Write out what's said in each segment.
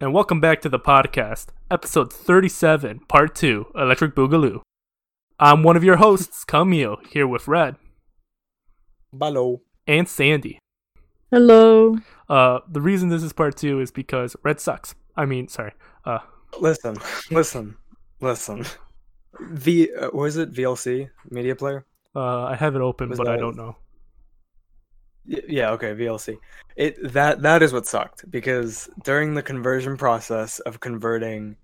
and welcome back to the podcast, episode 37, part 2, Electric Boogaloo. I'm one of your hosts, Camille, here with Red Hello. and Sandy. Hello. Uh, the reason this is part 2 is because Red sucks. I mean, sorry. Uh, Listen, listen, listen. V, uh, was it VLC media player? uh, I have it open, Was but I don't know. Yeah, okay, VLC. It that that is what sucked because during the conversion process of converting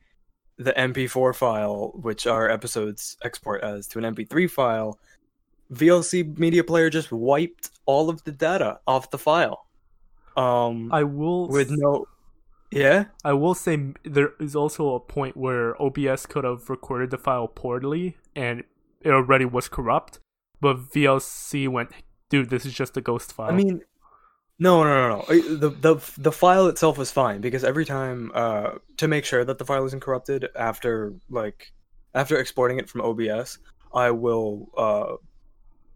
the MP4 file, which our episodes export as, to an MP3 file, VLC media player just wiped all of the data off the file. Um, I will with no, yeah. I will say there is also a point where OBS could have recorded the file poorly and it already was corrupt, but VLC went, dude, this is just a ghost file. I mean, no, no, no, no. The the the file itself was fine because every time uh to make sure that the file isn't corrupted after like after exporting it from OBS, I will uh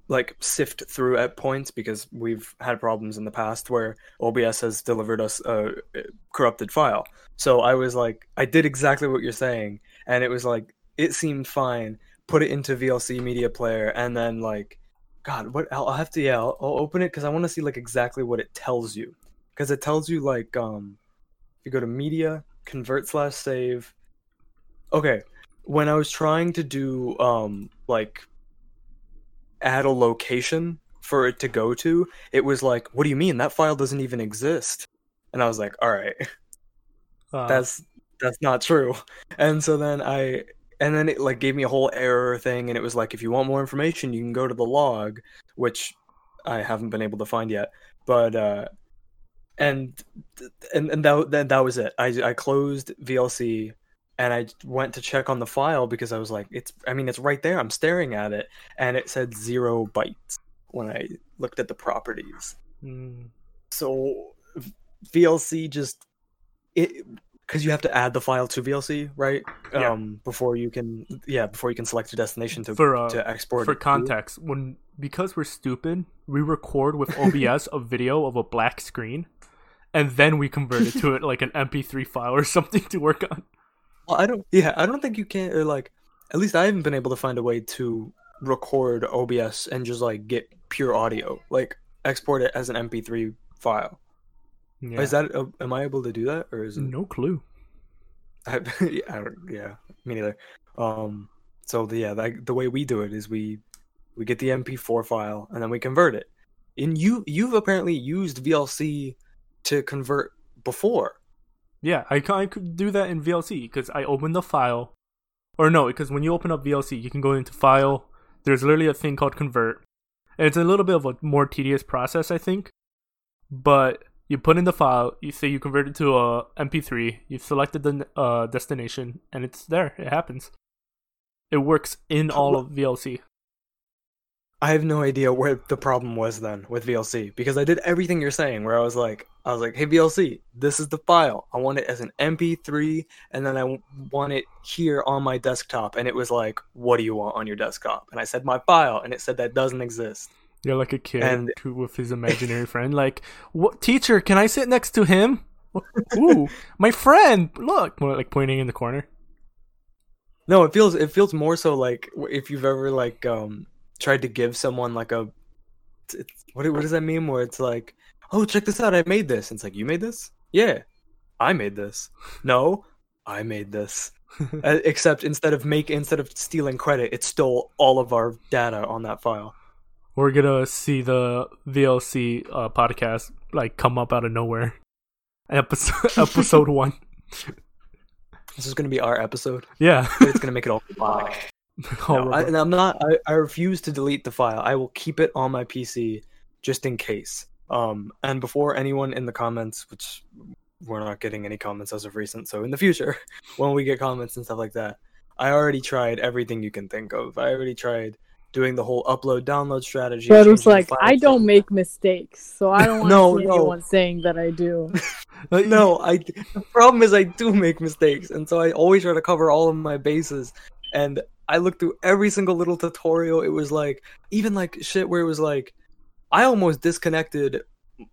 like sift through at points because we've had problems in the past where OBS has delivered us a corrupted file. So I was like, I did exactly what you're saying, and it was like it seemed fine. Put it into VLC Media Player, and then like God, what I'll, I'll have to yeah, I'll, I'll open it because I want to see like exactly what it tells you, because it tells you like um, if you go to media, convert slash save. Okay, when I was trying to do um like add a location for it to go to, it was like, what do you mean? That file doesn't even exist? And I was like, all right, Uh, that's that's not true. And so then i and then it like gave me a whole error thing and it was like if you want more information you can go to the log which i haven't been able to find yet. But uh and and, and that, that that was it. I i closed vlc and i went to check on the file because i was like it's i mean it's right there. I'm staring at it and it said zero bytes when i looked at the properties. Mm, so VLC just it because you have to add the file to VLC, right? Yeah. Um, before you can, yeah, before you can select your destination to For, uh, to export. for it to. context, when because we're stupid, we record with OBS a video of a black screen, and then we convert it to it like an MP3 file or something to work on. Well, I don't. Yeah, I don't think you can. Or like, at least I haven't been able to find a way to record OBS and just like get pure audio, like export it as an MP3 file. Yeah. Is that? Uh, am I able to do that, or is it? no clue? I, yeah, I don't, yeah, me neither. Um, so the, yeah, like the way we do it is we we get the MP4 file and then we convert it. And you you've apparently used VLC to convert before. Yeah, I, I could do that in VLC because I open the file, or no, because when you open up VLC, you can go into File. There's literally a thing called Convert, and it's a little bit of a more tedious process, I think. But you put in the file, you say you convert it to a MP3, you've selected the uh, destination, and it's there. It happens. It works in all of VLC. I have no idea where the problem was then with VLC because I did everything you're saying. Where I was like, I was like, hey VLC, this is the file. I want it as an MP3, and then I want it here on my desktop. And it was like, what do you want on your desktop? And I said my file, and it said that doesn't exist. You're like a kid And- who, with his imaginary friend. Like, what teacher? Can I sit next to him? Ooh, my friend! Look, More like pointing in the corner. No, it feels it feels more so like if you've ever like um tried to give someone like a it's, what what does that mean? Where it's like, oh, check this out, I made this. And it's like, you made this? Yeah, I made this. No, I made this. Uh, Except instead of make instead of stealing credit, it stole all of our data on that file. We're gonna see the VLC uh, podcast like come up out of nowhere. Episode episode one. This is gonna be our episode. Yeah. It's gonna make it all. All No, I, and I'm not. I, I refuse to delete the file. I will keep it on my PC just in case. Um, and before anyone in the comments, which we're not getting any comments as of recent, so in the future, when we get comments and stuff like that, I already tried everything you can think of. I already tried doing the whole upload download strategy. But it was like, I don't make mistakes, so I don't want No, to see no. anyone saying that I do. No, I. The problem is I do make mistakes, and so I always try to cover all of my bases. And I looked through every single little tutorial. It was like even like shit where it was like I almost disconnected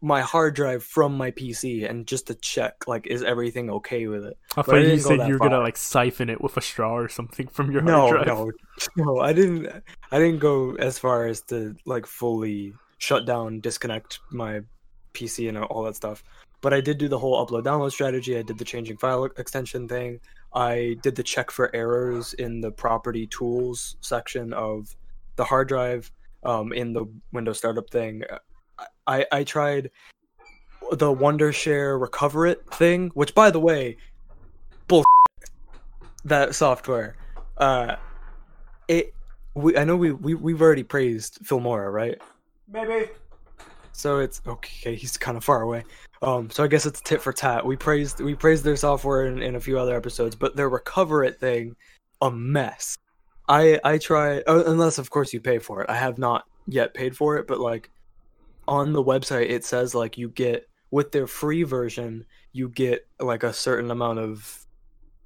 my hard drive from my PC and just to check like is everything okay with it. I thought I you go said you were gonna like siphon it with a straw or something from your no, hard drive. no, no. I didn't. I didn't go as far as to like fully shut down, disconnect my PC and all that stuff. But I did do the whole upload download strategy. I did the changing file extension thing. I did the check for errors in the property tools section of the hard drive um, in the Windows startup thing. I, I tried the Wondershare Recoverit thing, which by the way, bull that software. Uh, it we I know we, we we've already praised Filmora, right? Maybe. So it's okay. He's kind of far away. Um, so I guess it's tit for tat. We praised we praised their software in, in a few other episodes, but their Recoverit thing, a mess. I I try uh, unless of course you pay for it. I have not yet paid for it, but like on the website it says like you get with their free version you get like a certain amount of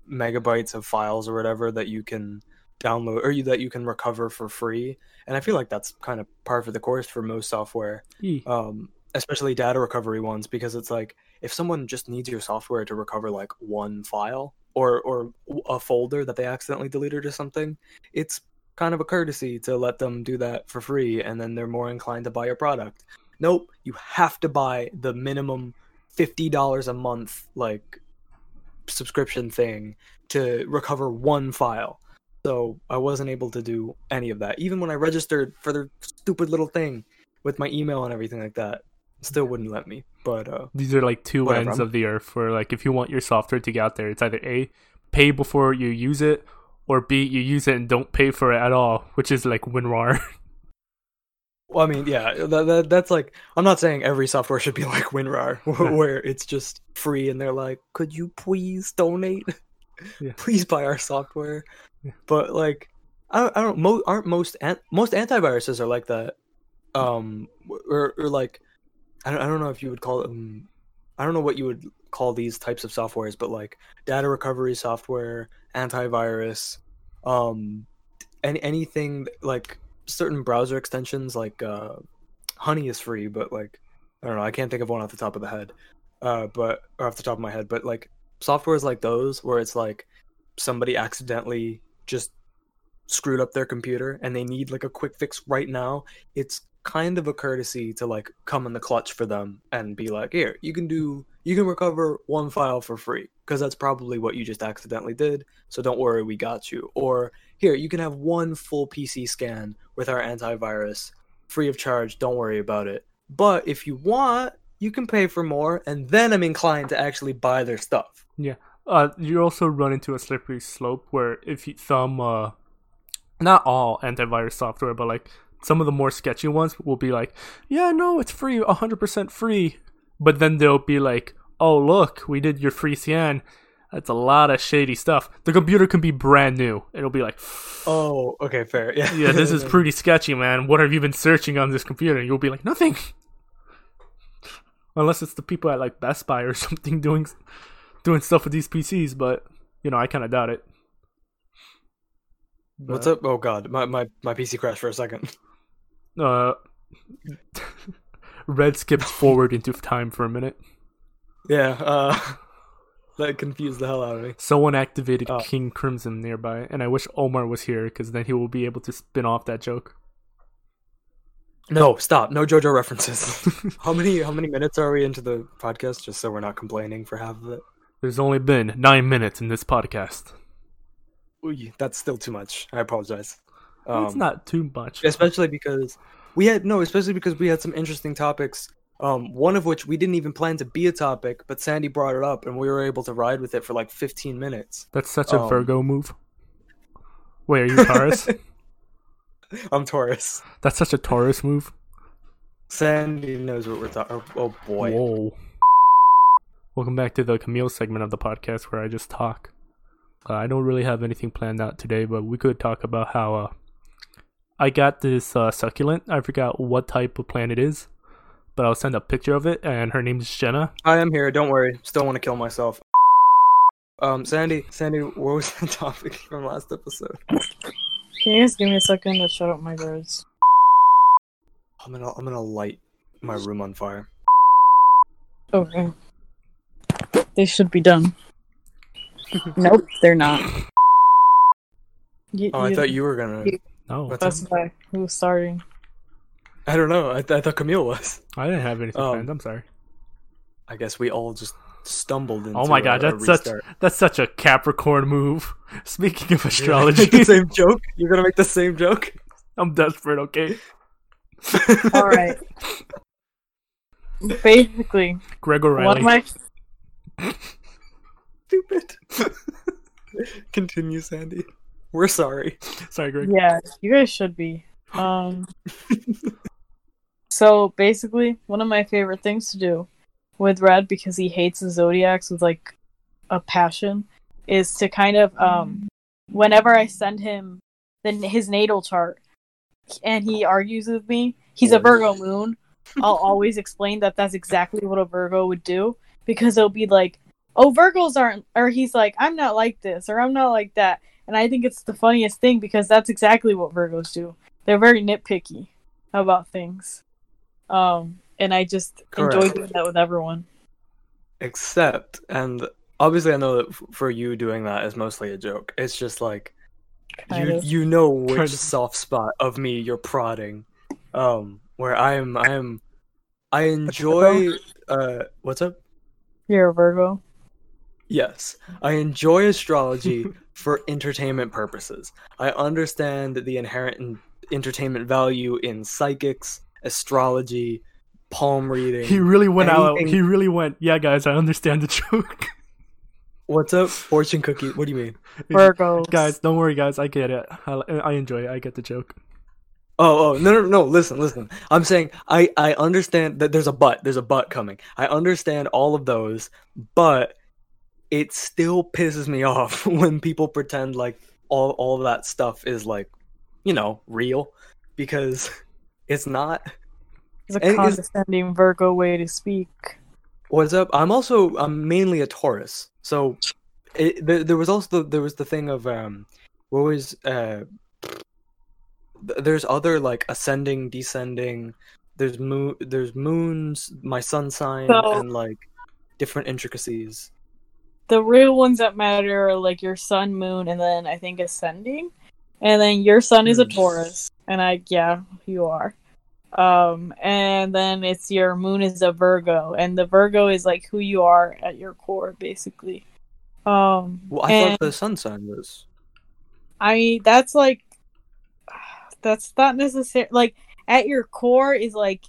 megabytes of files or whatever that you can download or you, that you can recover for free. And I feel like that's kind of par for the course for most software E. um, especially data recovery ones, because it's like if someone just needs your software to recover like one file or or a folder that they accidentally deleted or something, it's kind of a courtesy to let them do that for free, and then they're more inclined to buy your product. Nope, you have to buy the minimum fifty dollars a month like subscription thing to recover one file. So I wasn't able to do any of that. Even when I registered for their stupid little thing with my email and everything like that, still wouldn't let me. But uh These are like two Whatever, ends of the earth where like if you want your software to get out there, it's either A, pay before you use it, or B, you use it and don't pay for it at all, which is like WinRAR. well, I mean, yeah, that, that that's like I'm not saying every software should be like WinRAR where it's just free and they're like, "Could you please donate? Yeah. please buy our software." Yeah. But like I, I don't mo- aren't most an- most antiviruses are like that um or, or like I don't, I don't know if you would call them I don't know what you would call these types of softwares but like data recovery software antivirus um any anything like certain browser extensions like uh honey is free but like i don't know i can't think of one off the top of the head. Uh but or off the top of my head but like softwares like those where it's like somebody accidentally just screwed up their computer and they need like a quick fix right now it's kind of a courtesy to like come in the clutch for them and be like here you can do you can recover one file for free because that's probably what you just accidentally did so don't worry we got you. Or here you can have one full pc scan with our antivirus free of charge don't worry about it. But if you want you can pay for more and then i'm inclined to actually buy their stuff. Yeah. Uh, you also run into a slippery slope where if you, some, uh, not all antivirus software, but like some of the more sketchy ones will be like, yeah, no, it's free, 100% free. But then they'll be like, oh, look, we did your free CN. That's a lot of shady stuff. The computer can be brand new. It'll be like, oh okay fair yeah yeah, this is pretty sketchy, man. What have you been searching on this computer? And you'll be like, nothing. Unless it's the people at like Best Buy or something doing doing stuff with these PCs, but you know, I kind of doubt it. what's up oh god my, my my pc crashed for a second Uh, Red skipped forward into time for a minute. yeah uh that confused the hell out of me Someone activated Oh. King Crimson nearby, and I wish Omar was here because then he will be able to spin off that joke. No, stop. No JoJo references. how many how many minutes are we into the podcast? Just so we're not complaining for half of it. There's only been nine minutes in this podcast. Ooh, that's still too much. I apologize. It's Um, not too much. especially because we had no, especially because we had some interesting topics. Um, one of which we didn't even plan to be a topic, but Sandy brought it up, and we were able to ride with it for like 15 minutes. That's such a um, Virgo move. Wait, are you Taurus? I'm Taurus. That's such a Taurus move. Sandy knows what we're talking. Oh boy. Whoa. Welcome back to the Camille segment of the podcast where I just talk. Uh, I don't really have anything planned out today, but we could talk about how uh, I got this uh, succulent. I forgot what type of plant it is, but I'll send a picture of it, and her name is Jenna. I am here. Don't worry. Still want to kill myself. Um, Sandy, Sandy, what was the topic from last episode? Can you just give me a second to shut up my birds? I'm gonna, I'm gonna light my room on fire. Okay. They should be done. nope, they're not. You, Oh, I thought you were gonna. you- No, What's That's why. Who's starting? I don't know. I, th- I thought Camille was. I didn't have anything Um, planned. I'm sorry. I guess we all just stumbled into. Oh my god, a that's such that's such a Capricorn move. Speaking of You're astrology, make the same joke. You're gonna make the same joke. I'm desperate. Okay, All right. Basically, Gregor one of Riley. my Stupid. Continue, Sandy. We're sorry. Sorry, Greg. yeah, you guys should be. Um. so basically, one of my favorite things to do with Red because he hates the zodiacs with like a passion is to kind of um whenever I send him then his natal chart and he argues with me, he's a Virgo moon. I'll always explain that that's exactly what a Virgo would do because it'll be like, "Oh, Virgos aren't," or he's like, "I'm not like this," or "I'm not like that," and I think it's the funniest thing because that's exactly what Virgos do. They're very nitpicky about things, um, and I just enjoy doing that with everyone. Except, and obviously, I know that f- for you doing that is mostly a joke. It's just like Kind you of. you know which Kind of. soft spot of me you're prodding, um, where I am I am I enjoy uh what's up? You're a Virgo. Yes, I enjoy astrology for entertainment purposes. I understand the inherent in- entertainment value in psychics, astrology, palm reading. He really went out. He really went. Yeah, guys, I understand the joke. What's up, fortune cookie? What do you mean? Virgos. guys, don't worry, guys. I get it. I, I enjoy it. I get the joke. Oh, oh, no, no, no! Listen, listen. I'm saying I, I understand that there's a but. There's a but coming. I understand all of those, but it still pisses me off when people pretend like all, all that stuff is like, you know, real, because it's not. It's a condescending Virgo way to speak. What's up? I'm also I'm mainly a Taurus, so it, there, there was also the, there was the thing of um, what was uh, there's other like ascending, descending. There's moon, there's moons, my sun sign, So- and like different intricacies. The real ones that matter are like your sun, moon, and then I think ascending. And then your sun is a Hmm. Taurus, and I yeah, you are. Um, and then it's your moon is a Virgo, and the Virgo is like who you are at your core, basically. Um, Well, I and thought the sun sign was. I mean that's like that's not necessary. Like at your core is like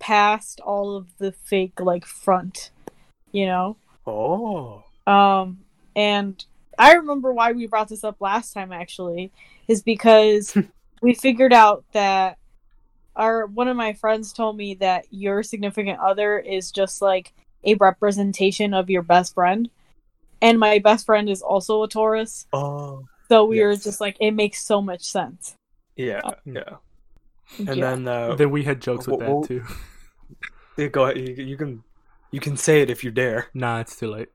past all of the fake like front, you know. Oh. Um, and I remember why we brought this up last time actually is because we figured out that our one of my friends told me that your significant other is just like a representation of your best friend. And my best friend is also a Taurus. Oh. So we were just like it makes so much sense. Yeah. Oh. Yeah. And Yeah. then uh, then we had jokes with wh- that too. yeah, go ahead. You, you can you can say it if you dare. Nah, it's too late.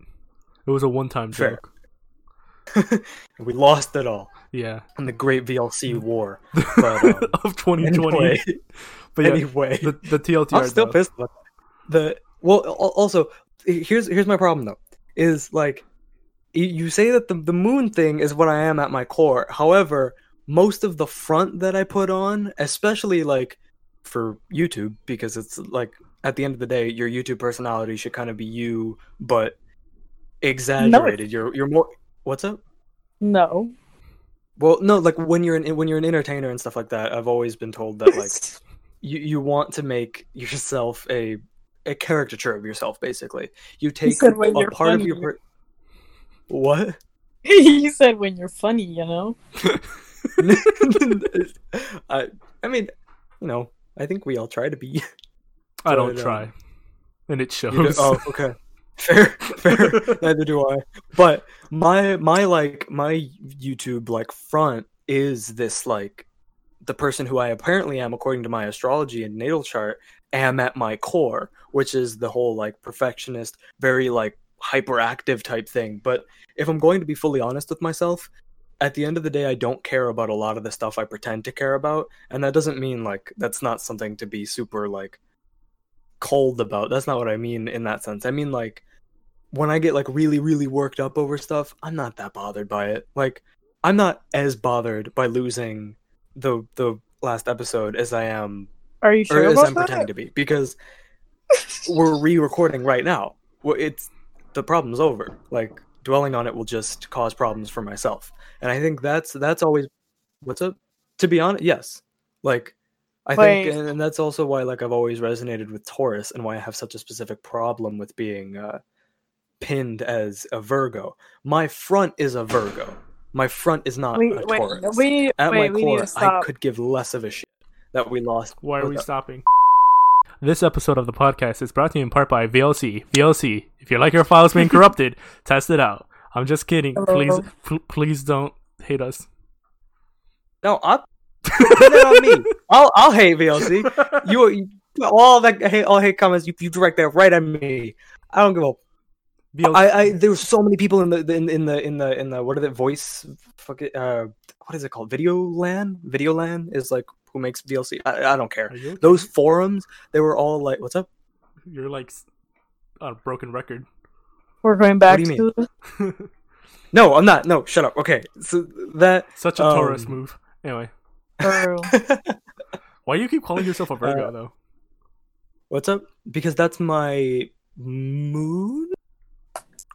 It was a one-time Fair. joke. we lost it all Yeah, in the Great VLC War. But, um, of 2020. Anyway, But yeah, anyway, the the TLTR. I'm still though. pissed about that. The well, also here's here's my problem though. Is like you say that the the moon thing is what I am at my core. However, most of the front that I put on, especially like for YouTube, because it's like at the end of the day, your YouTube personality should kind of be you, but exaggerated. You're you're more. What's up? No. Well, no, like when you're an when you're an entertainer and stuff like that, I've always been told that like you you want to make yourself a a caricature of yourself. Basically, you take said when a you're part of funny. your per- what? you said when you're funny, you know. I I mean, you know, I think we all try to be. I don't But, um, try, and it shows. oh, okay. Fair, fair. Neither do I. But my my like my YouTube like front is this like the person who I apparently am according to my astrology and natal chart am at my core, which is the whole like perfectionist, very like hyperactive type thing. But if I'm going to be fully honest with myself, at the end of the day I don't care about a lot of the stuff I pretend to care about, and that doesn't mean like that's not something to be super like cold about. That's not what I mean in that sense. I mean like when I get like really really worked up over stuff, I'm not that bothered by it. Like I'm not as bothered by losing the the last episode as I am Are you or sure as about I'm pretending to be because we're re-recording right now. Well, it's the problem's over. Like dwelling on it will just cause problems for myself, and I think that's that's always what's up. To be honest, yes. Like I Wait. think, and, and that's also why like I've always resonated with Taurus, and why I have such a specific problem with being uh, pinned as a Virgo. My front is a Virgo. My front is not Wait, a wait, we need, At wait, my we core, need to I could give less of a shit that we lost. Why are we the- stopping? This episode of the podcast is brought to you in part by VLC. VLC, if you like your files being corrupted, test it out. I'm just kidding. Please, pl- please don't hate us. No, I'll put it on me. I'll I'll hate VLC. You, you all that hate all hate comments you, you direct that right at me. I don't give a. VLC, I, I there were so many people in the in, in the in the in the what are the voice fuck it uh what is it called? VideoLAN Video Land is like who makes VLC I, I don't care. Okay? those forums they were all like what's up? You're like on a broken record. We're going back what do you to no I'm not. No shut up. Okay so that Such a Taurus Um, move. Anyway, why do you keep calling yourself a Virgo Uh, though? what's up? Because that's my moon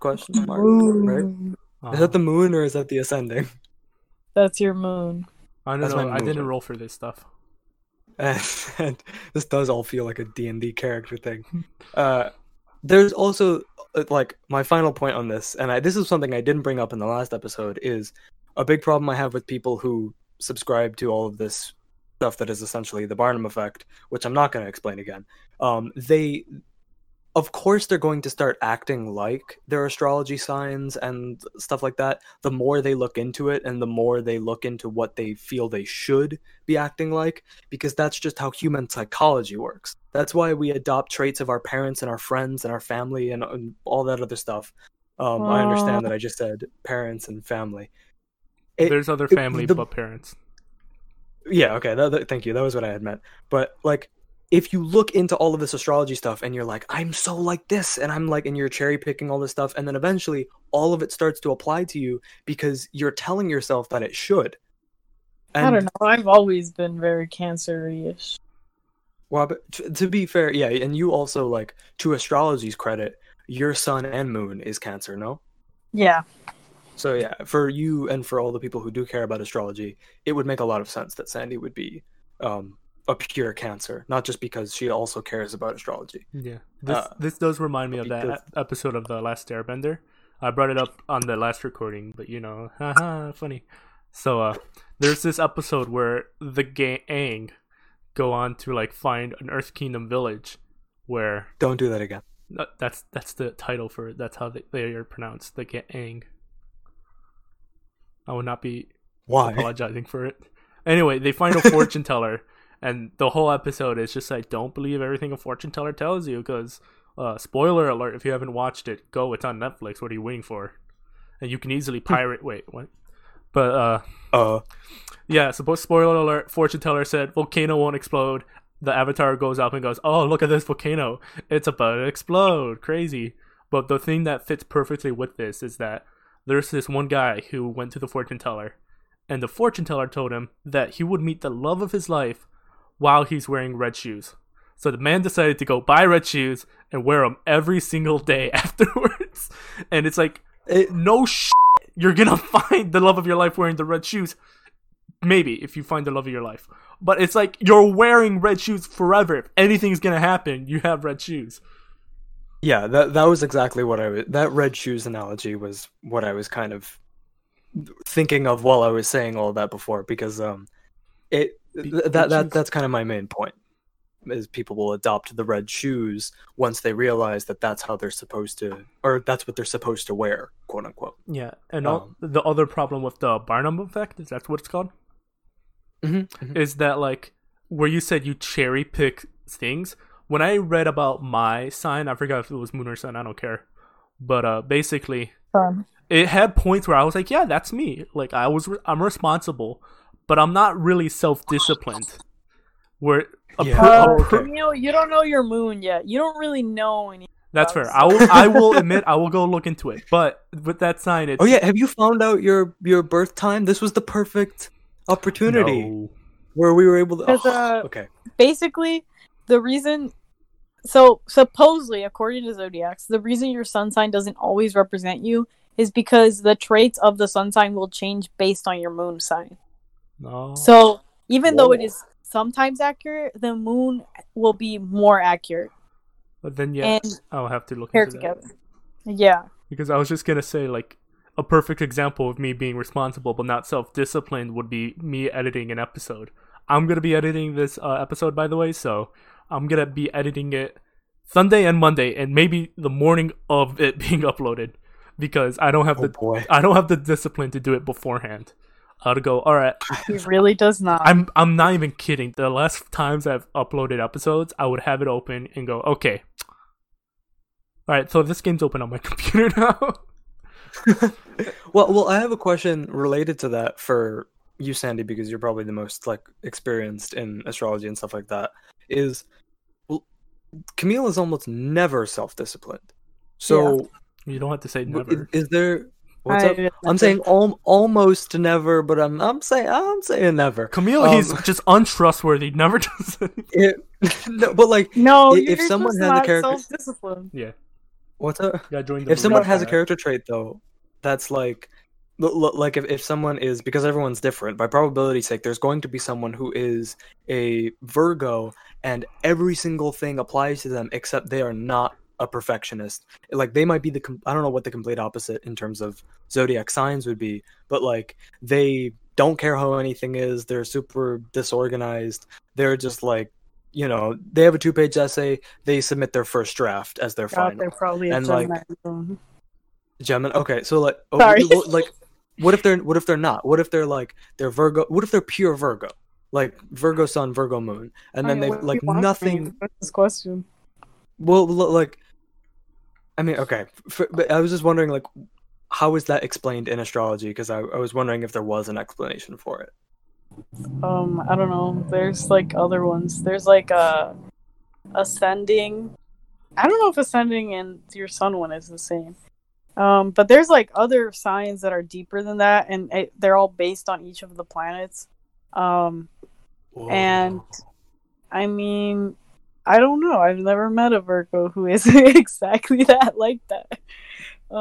question mark right Moon. Is that the moon or is that the ascending? That's your moon. I don't that's know. I didn't roll for this stuff. And, and this does all feel like a D&D character thing. Uh, there's also uh, like my final point on this, and I, this is something I didn't bring up in the last episode. Is a big problem I have with people who subscribe to all of this stuff that is essentially the Barnum effect, which I'm not going to explain again. Um, they, of course, they're going to start acting like their astrology signs and stuff like that. The more they look into it, and the more they look into what they feel they should be acting like, because that's just how human psychology works. That's why we adopt traits of our parents and our friends and our family and, and all that other stuff. Um, I understand that I just said parents and family. It- There's other it- family the- but parents. yeah okay that, that- thank you that was what i had meant but like if you look into all of this astrology stuff and you're like i'm so like this and i'm like and you're cherry picking all this stuff and then eventually all of it starts to apply to you because you're telling yourself that it should and I don't know. I've always been very cancer-ish. well but t- to be fair yeah and you also like to astrology's credit your sun and moon is cancer no Yeah. so yeah for you and for all the people who do care about astrology it would make a lot of sense that sandy would be um a pure cancer not just because she also cares about astrology Yeah. This Uh, this does remind me of that episode of the Last Airbender. I brought it up on the last recording, but you know, haha, funny. So uh there's this episode where the gang go on to like find an Earth Kingdom village where don't do that again that's that's the title for it. That's how they, they are pronounced, the gang. I would not be why apologizing for it. Anyway, they find a fortune teller, and the whole episode is just like, don't believe everything a fortune teller tells you, because uh, spoiler alert: if you haven't watched it, go. It's on Netflix. What are you waiting for? And you can easily pirate. wait, what? But uh, uh yeah. Suppose spoiler alert: fortune teller said volcano won't explode. The avatar goes up and goes, "Oh, look at this volcano! It's about to explode! Crazy!" But the thing that fits perfectly with this is that there's this one guy who went to the fortune teller, and the fortune teller told him that he would meet the love of his life while he's wearing red shoes. So the man decided to go buy red shoes and wear them every single day afterwards. And it's like, it, no shit, you're gonna find the love of your life wearing the red shoes. Maybe if you find the love of your life, but it's like you're wearing red shoes forever. If anything's gonna happen, you have red shoes. yeah that that was exactly what i was that red shoes analogy was what i was kind of thinking of while i was saying all that before because um it Be- that that that's kind of my main point is people will adopt the red shoes once they realize that that's how they're supposed to or that's what they're supposed to wear quote unquote Yeah, and all, Um, the other problem with the Barnum effect is that's what it's called. mm-hmm. Is that like where you said you cherry pick things? When I read about my sign, I forgot if it was moon or sun. I don't care, but uh, basically, Fun. it had points where I was like, yeah, that's me. Like I was, re- I'm responsible, but I'm not really self disciplined. Where A Yeah. per- Uh, a okay. per- Camille, you don't know your moon yet. You don't really know any. That's fair. I will. I will admit. I will go look into it. But with that sign, it's Oh yeah, have you found out your your birth time? This was the perfect opportunity No. where we were able to. Oh, uh, okay. Basically, the reason. So supposedly, according to zodiacs, the reason your sun sign doesn't always represent you is because the traits of the sun sign will change based on your moon sign. No. So even though it is sometimes accurate, the moon will be more accurate. But then yeah, and I'll have to look pair into that. Yeah. Because I was just gonna say like a perfect example of me being responsible but not self-disciplined would be me editing an episode. I'm gonna be editing this uh, episode by the way, so I'm gonna be editing it Sunday and Monday, and maybe the morning of it being uploaded, because I don't have Oh the boy. I don't have the discipline to do it beforehand. I'll go. All right, He really does not. I'm I'm not even kidding. The last times I've uploaded episodes, I would have it open and go, okay. All right, so this game's open on my computer now. well, well, I have a question related to that for you, Sandy, because you're probably the most like experienced in astrology and stuff like that. Is well, Camille is almost never self-disciplined. So, you don't have to say never. is, is there? What's I- up? I'm saying al- almost never, but I'm I'm saying I'm saying never. Camille, Um, he's just untrustworthy. Never does anything. It, no, but like, no. i- if someone has a character- self-disciplined. Yeah, what's up? yeah. Join the if someone movie. has a character trait though that's like l- l- like if, if someone is because everyone's different by probability's sake there's going to be someone who is a virgo and every single thing applies to them except they are not a perfectionist like they might be the com- i don't know what the complete opposite in terms of zodiac signs would be but like they don't care how anything is they're super disorganized they're just like you know they have a two page essay they submit their first draft as their God, final they're probably And, like, Gemini. Gemini. Okay, so like, oh, Sorry. like, what if they're what if they're not? What if they're like they're Virgo? What if they're pure Virgo? Like Virgo Sun, Virgo Moon, and then Okay, they like you want from me? nothing. This question? Well, like, I mean, okay, f but I was just wondering, like, how is that explained in astrology? Because I, I was wondering if there was an explanation for it. Um, I don't know. There's like other ones. There's like a ascending. I don't know if ascending and your sun one is the same. Um, but there's like other signs that are deeper than that, and it, they're all based on each of the planets. Um, and I mean, I don't know. I've never met a Virgo who is exactly that like that.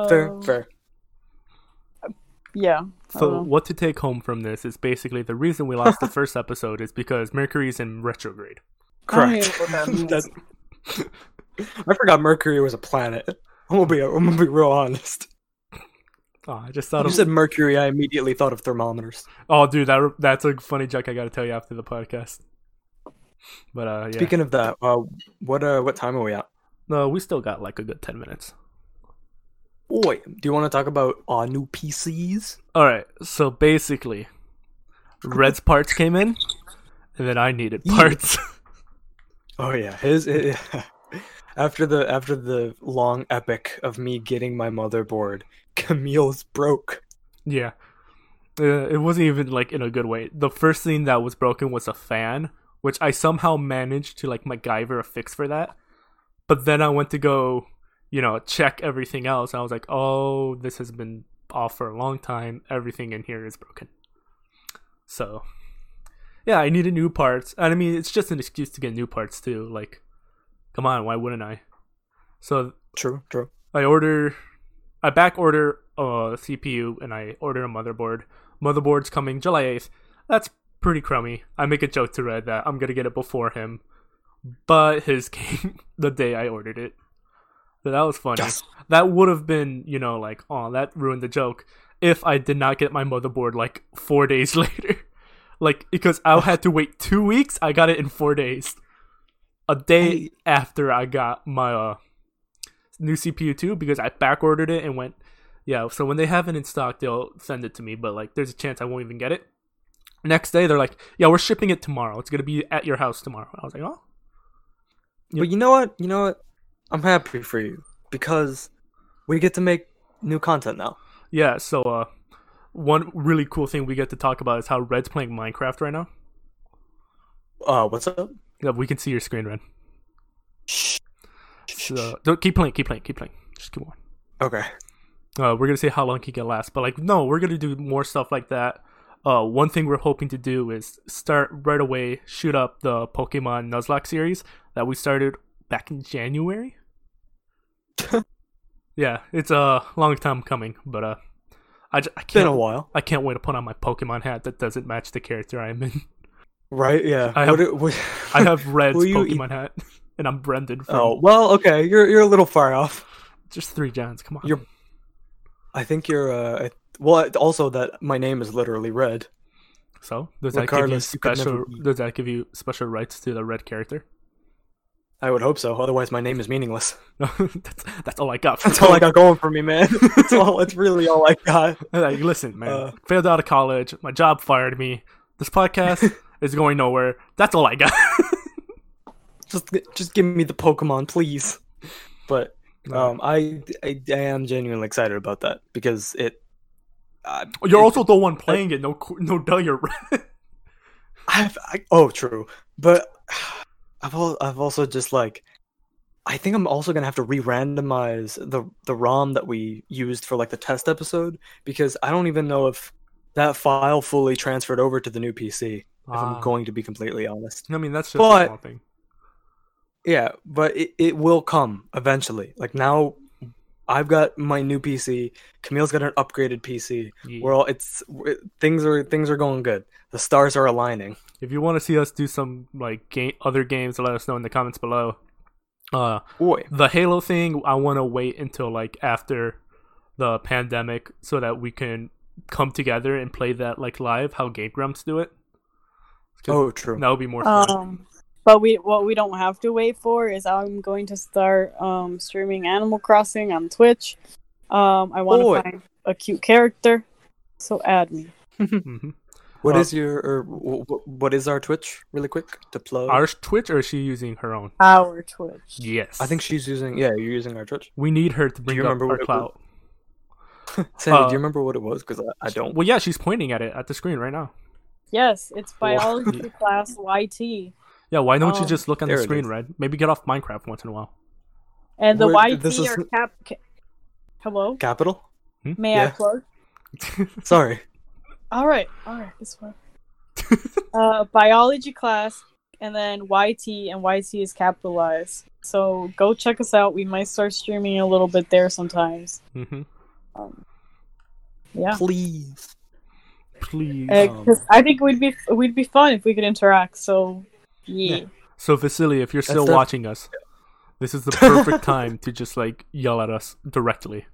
fair, Um, fair. Yeah. So what to take home from this is basically the reason we lost the first episode is because Mercury's in retrograde. I Correct. even that I forgot Mercury was a planet. I'm gonna be I'm gonna be real honest. Oh, I just thought you of said Mercury, I immediately thought of thermometers. Oh, dude, that that's a funny joke I got to tell you after the podcast. But uh, yeah, Speaking of that, uh, what uh, what time are we at? no, we still got like a good ten minutes. Oi, do you want to talk about uh, new PCs? All right, so basically, Red's parts came in, and then I needed parts. Oh yeah, his after the after the long epic of me getting my motherboard, Camille's broke. yeah, uh, it wasn't even like in a good way. The first thing that was broken was a fan, which I somehow managed to like MacGyver a fix for that. But then I went to go, you know, check everything else. I was like, oh, this has been off for a long time. Everything in here is broken. So, yeah, I needed new parts. And I mean, it's just an excuse to get new parts too. Like, come on, why wouldn't I? So True, true. I order, I back order a CPU and I order a motherboard. Motherboard's coming July 8th. That's pretty crummy. I make a joke to Red that I'm gonna get it before him, but his came the day I ordered it. So that was funny. Yes. That would have been, you know, like, oh, that ruined the joke if I did not get my motherboard like four days later. like, because I had to wait two weeks, I got it in four days. A day after I got my uh, new CPU too, because I back ordered it and went, yeah. So when they have it in stock, they'll send it to me, but like, there's a chance I won't even get it. Next day, they're like, yeah, we're shipping it tomorrow. It's gonna be at your house tomorrow. I was like, oh, But you know what? You know what? I'm happy for you because we get to make new content now. yeah. So uh, one really cool thing we get to talk about is how Red's playing Minecraft right now. Uh, what's up? Yeah, we can see your screen, Red. Shh. So don't keep playing, keep playing, keep playing. Just keep on. Okay. Uh, we're gonna see how long he can last, but like, no, we're gonna do more stuff like that. Uh, one thing we're hoping to do is start right away, shoot up the Pokemon Nuzlocke series that we started back in January. yeah, it's a long time coming, but uh, I, j- I Been a can't while, I can't wait to put on my Pokemon hat that doesn't match the character I'm in. right? Yeah. I have- it- what- I have Red's Will you eat- Pokemon hat, and I'm Brendan from oh well, okay. You're you're a little far off. just three gens. Come on, You're- I think you're. Uh, well, also that my name is literally Red. so does that give you regardless, you special? be- Does that give you special rights to the red character? I would hope so. Otherwise, my name is meaningless. that's, that's all I got. That's all I got going for me, man. That's all. That's really all I got. Like, listen, man, Uh. failed out of college. My job fired me. This podcast is going nowhere. That's all I got. Just just give me the Pokemon, please. But um, I, I I am genuinely excited about that because it. Uh, You're also the one playing it. No, no, duh, you're right. I've I, oh true, but I've I've also just like I think I'm also gonna have to re-randomize the the ROM that we used for like the test episode because I don't even know if that file fully transferred over to the new PC. If Ah. I'm going to be completely honest. I mean, that's just But- a small thing. Yeah, but it, it will come eventually. Like now, I've got my new PC. Camille's got an upgraded PC. Yeah. We're all it's we things are things are going good. The stars are aligning. If you want to see us do some like game, other games, let us know in the comments below. Uh, Boy, the Halo thing, I want to wait until like after the pandemic so that we can come together and play that like live. How Game Grumps do it. oh true. that would be more fun. Um, but we what we don't have to wait for is I'm going to start um streaming Animal Crossing on Twitch. Um, I want to find a cute character, so add me. Mhm. What Uh, is your or wh- wh- what is our Twitch? Really quick to plug. Our Twitch, or is she using her own? Our Twitch. Yes, I think she's using. Yeah, you're using our Twitch. we need her to bring up remember our what it was? clout. Sandy, Uh, do you remember what it was? Because I, I don't. Well, yeah, she's pointing at it at the screen right now. Yes, it's Wow. biology class YT, Yeah, why don't you Um, just look on the screen, right? Maybe get off Minecraft once in a while. and the Wait, YT this is- are cap. ca- Hello, Capital. may I plug? Sorry. All right, all right, this one. uh, biology class, and then YT, and YT is capitalized. So go check us out. We might start streaming a little bit there sometimes. hmm Um, yeah, Please. Please. Um, because I think we'd be we'd be fun if we could interact. So yeah, Yeah. So Vasily, if you're still the- watching us, this is the perfect time to just like yell at us directly.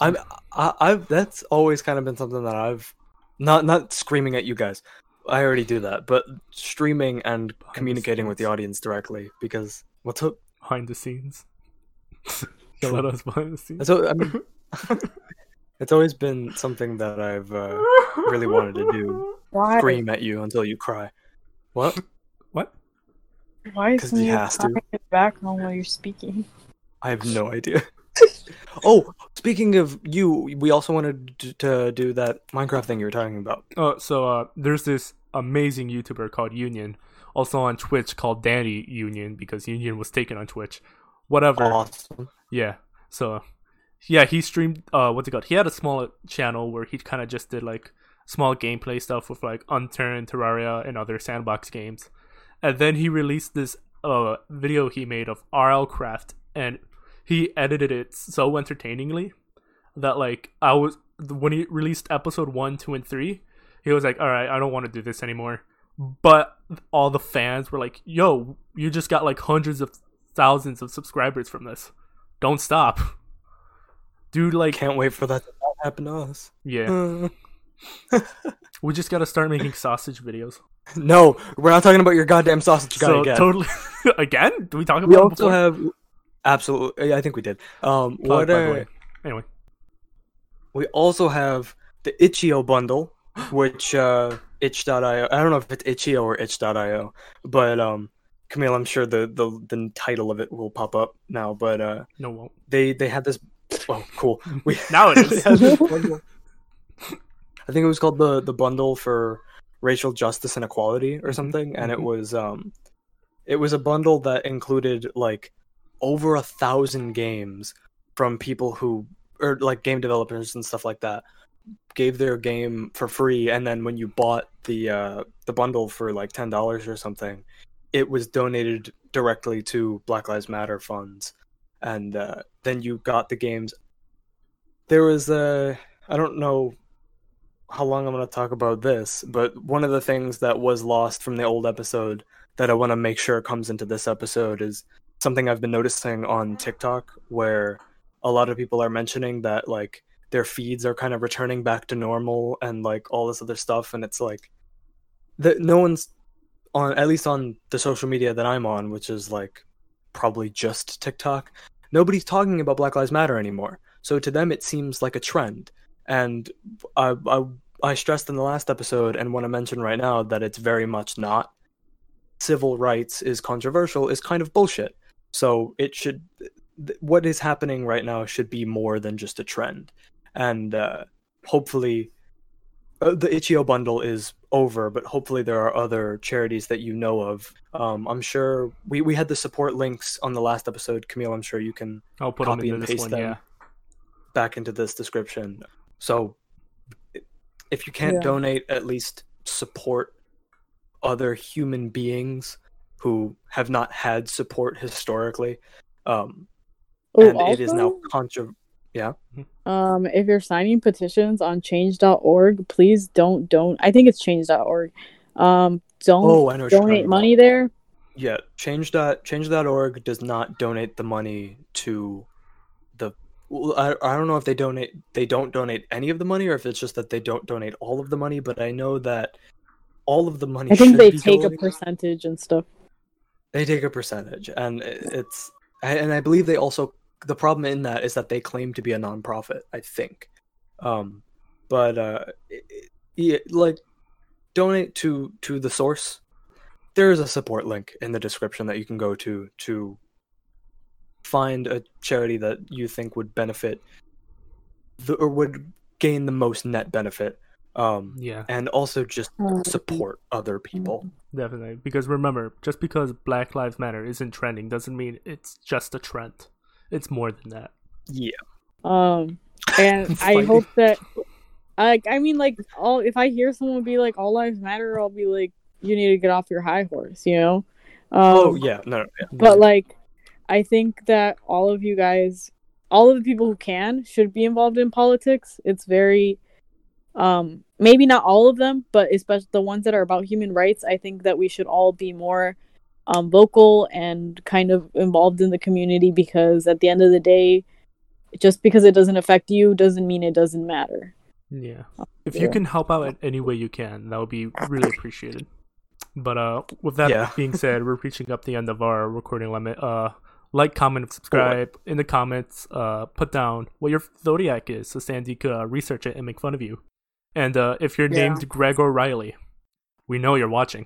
I'm. I, I've. That's always kind of been something that I've. Not not screaming at you guys. I already do that, but streaming and the communicating with the audience directly because what's up? behind the scenes. yell at us behind the scenes. So I mean, it's always been something that I've uh, really wanted to do. why? Scream at you until you cry. What? What? Why 'Cause is he you has to. in the background while you're speaking? I have no idea. oh, speaking of you, we also wanted to, to do that Minecraft thing you were talking about. Uh, so uh, there's this amazing YouTuber called Union, also on Twitch called Danny Union because Union was taken on Twitch. Whatever. Awesome. Yeah. So, yeah, he streamed. Uh, what's it called? He had a small channel where he kind of just did like small gameplay stuff with like Unturned, Terraria, and other sandbox games. And then he released this uh video he made of RL Craft, and he edited it so entertainingly that like I was when he released episode one, two, and three, he was like, "All right, I don't want to do this anymore." But all the fans were like, "Yo, you just got like hundreds of thousands of subscribers from this. Don't stop." Dude, like, Can't wait for that to happen to us. yeah, we just gotta start making sausage videos. no, we're not talking about your goddamn sausage guy so again. totally again. Do we talk about we also before? have absolutely. I think we did. Um, Plug, what by the way. Anyway, we also have the Itch.io bundle, which uh, itch.io. I don't know if it's Itch.io or itch.io, but um, Camille, I'm sure the, the the title of it will pop up now. But uh, no, won't. they they had this. Oh, cool. We Now it is. Had this bundle. I think it was called the the bundle for racial justice and equality or Mhm, something, and it mhm. was um, it was a bundle that included like over a thousand games from people who or like game developers and stuff like that gave their game for free and then when you bought the uh the bundle for like ten dollars or something it was donated directly to black lives matter funds and uh then you got the games there was a i don't know how long i'm going to talk about this but one of the things that was lost from the old episode that i want to make sure comes into this episode is something i've been noticing on tiktok where a lot of people are mentioning that like their feeds are kind of returning back to normal and like all this other stuff and it's like that no one's on at least on the social media that I'm on which is like probably just TikTok nobody's talking about Black Lives Matter anymore. So to them it seems like a trend and I I, I stressed in the last episode and want to mention right now that it's very much not civil rights is controversial is kind of bullshit so it should what is happening right now should be more than just a trend and uh, hopefully uh, the itch.io bundle is over but hopefully there are other charities that you know of um, i'm sure we, we had the support links on the last episode camille i'm sure you can I'll put them copy and this paste one. them. Yeah. back into this description so if you can't Yeah. donate at least support other human beings who have not had support historically um, Oh, and it is now also, contra- um, if you're signing petitions on change.org, please don't don't. I think it's change.org. Um, don't oh i know what you're donate about. money there. Yeah, change dot change.org does not donate the money to the. well, I I don't know if they donate they don't donate any of the money or if it's just that they don't donate all of the money, but I know that all of the money. I think they be take a percentage and stuff. They take a percentage, and it- it's and I believe they also the problem in that is that they claim to be a nonprofit. I think, um, but uh, it- it- yeah, like donate to to the source. There is a support link in the description that you can go to to find a charity that you think would benefit the, or would gain the most net benefit um, Yeah, and also just Um, support other people. definitely. Because remember, just because Black Lives Matter isn't trending doesn't mean it's just a trend. It's more than that. Yeah. Um, and I hope that, like, I mean, like, all if I hear someone be like, "All lives matter," I'll be like, "You need to get off your high horse," you know. Um, Oh yeah, no, no, yeah. but like, I think that all of you guys, all of the people who can, should be involved in politics. It's very, um, maybe not all of them, but especially the ones that are about human rights. I think that we should all be more um, vocal and kind of involved in the community because at the end of the day, just because it doesn't affect you doesn't mean it doesn't matter. Yeah. If you can help out in any way you can, that would be really appreciated. But uh with that Yeah. being said, we're reaching up the end of our recording limit. Uh like, comment, subscribe. In the comments, uh put down what your zodiac is so Sandy could uh, research it and make fun of you. And uh if you're Yeah. named Greg O'Reilly, we know you're watching.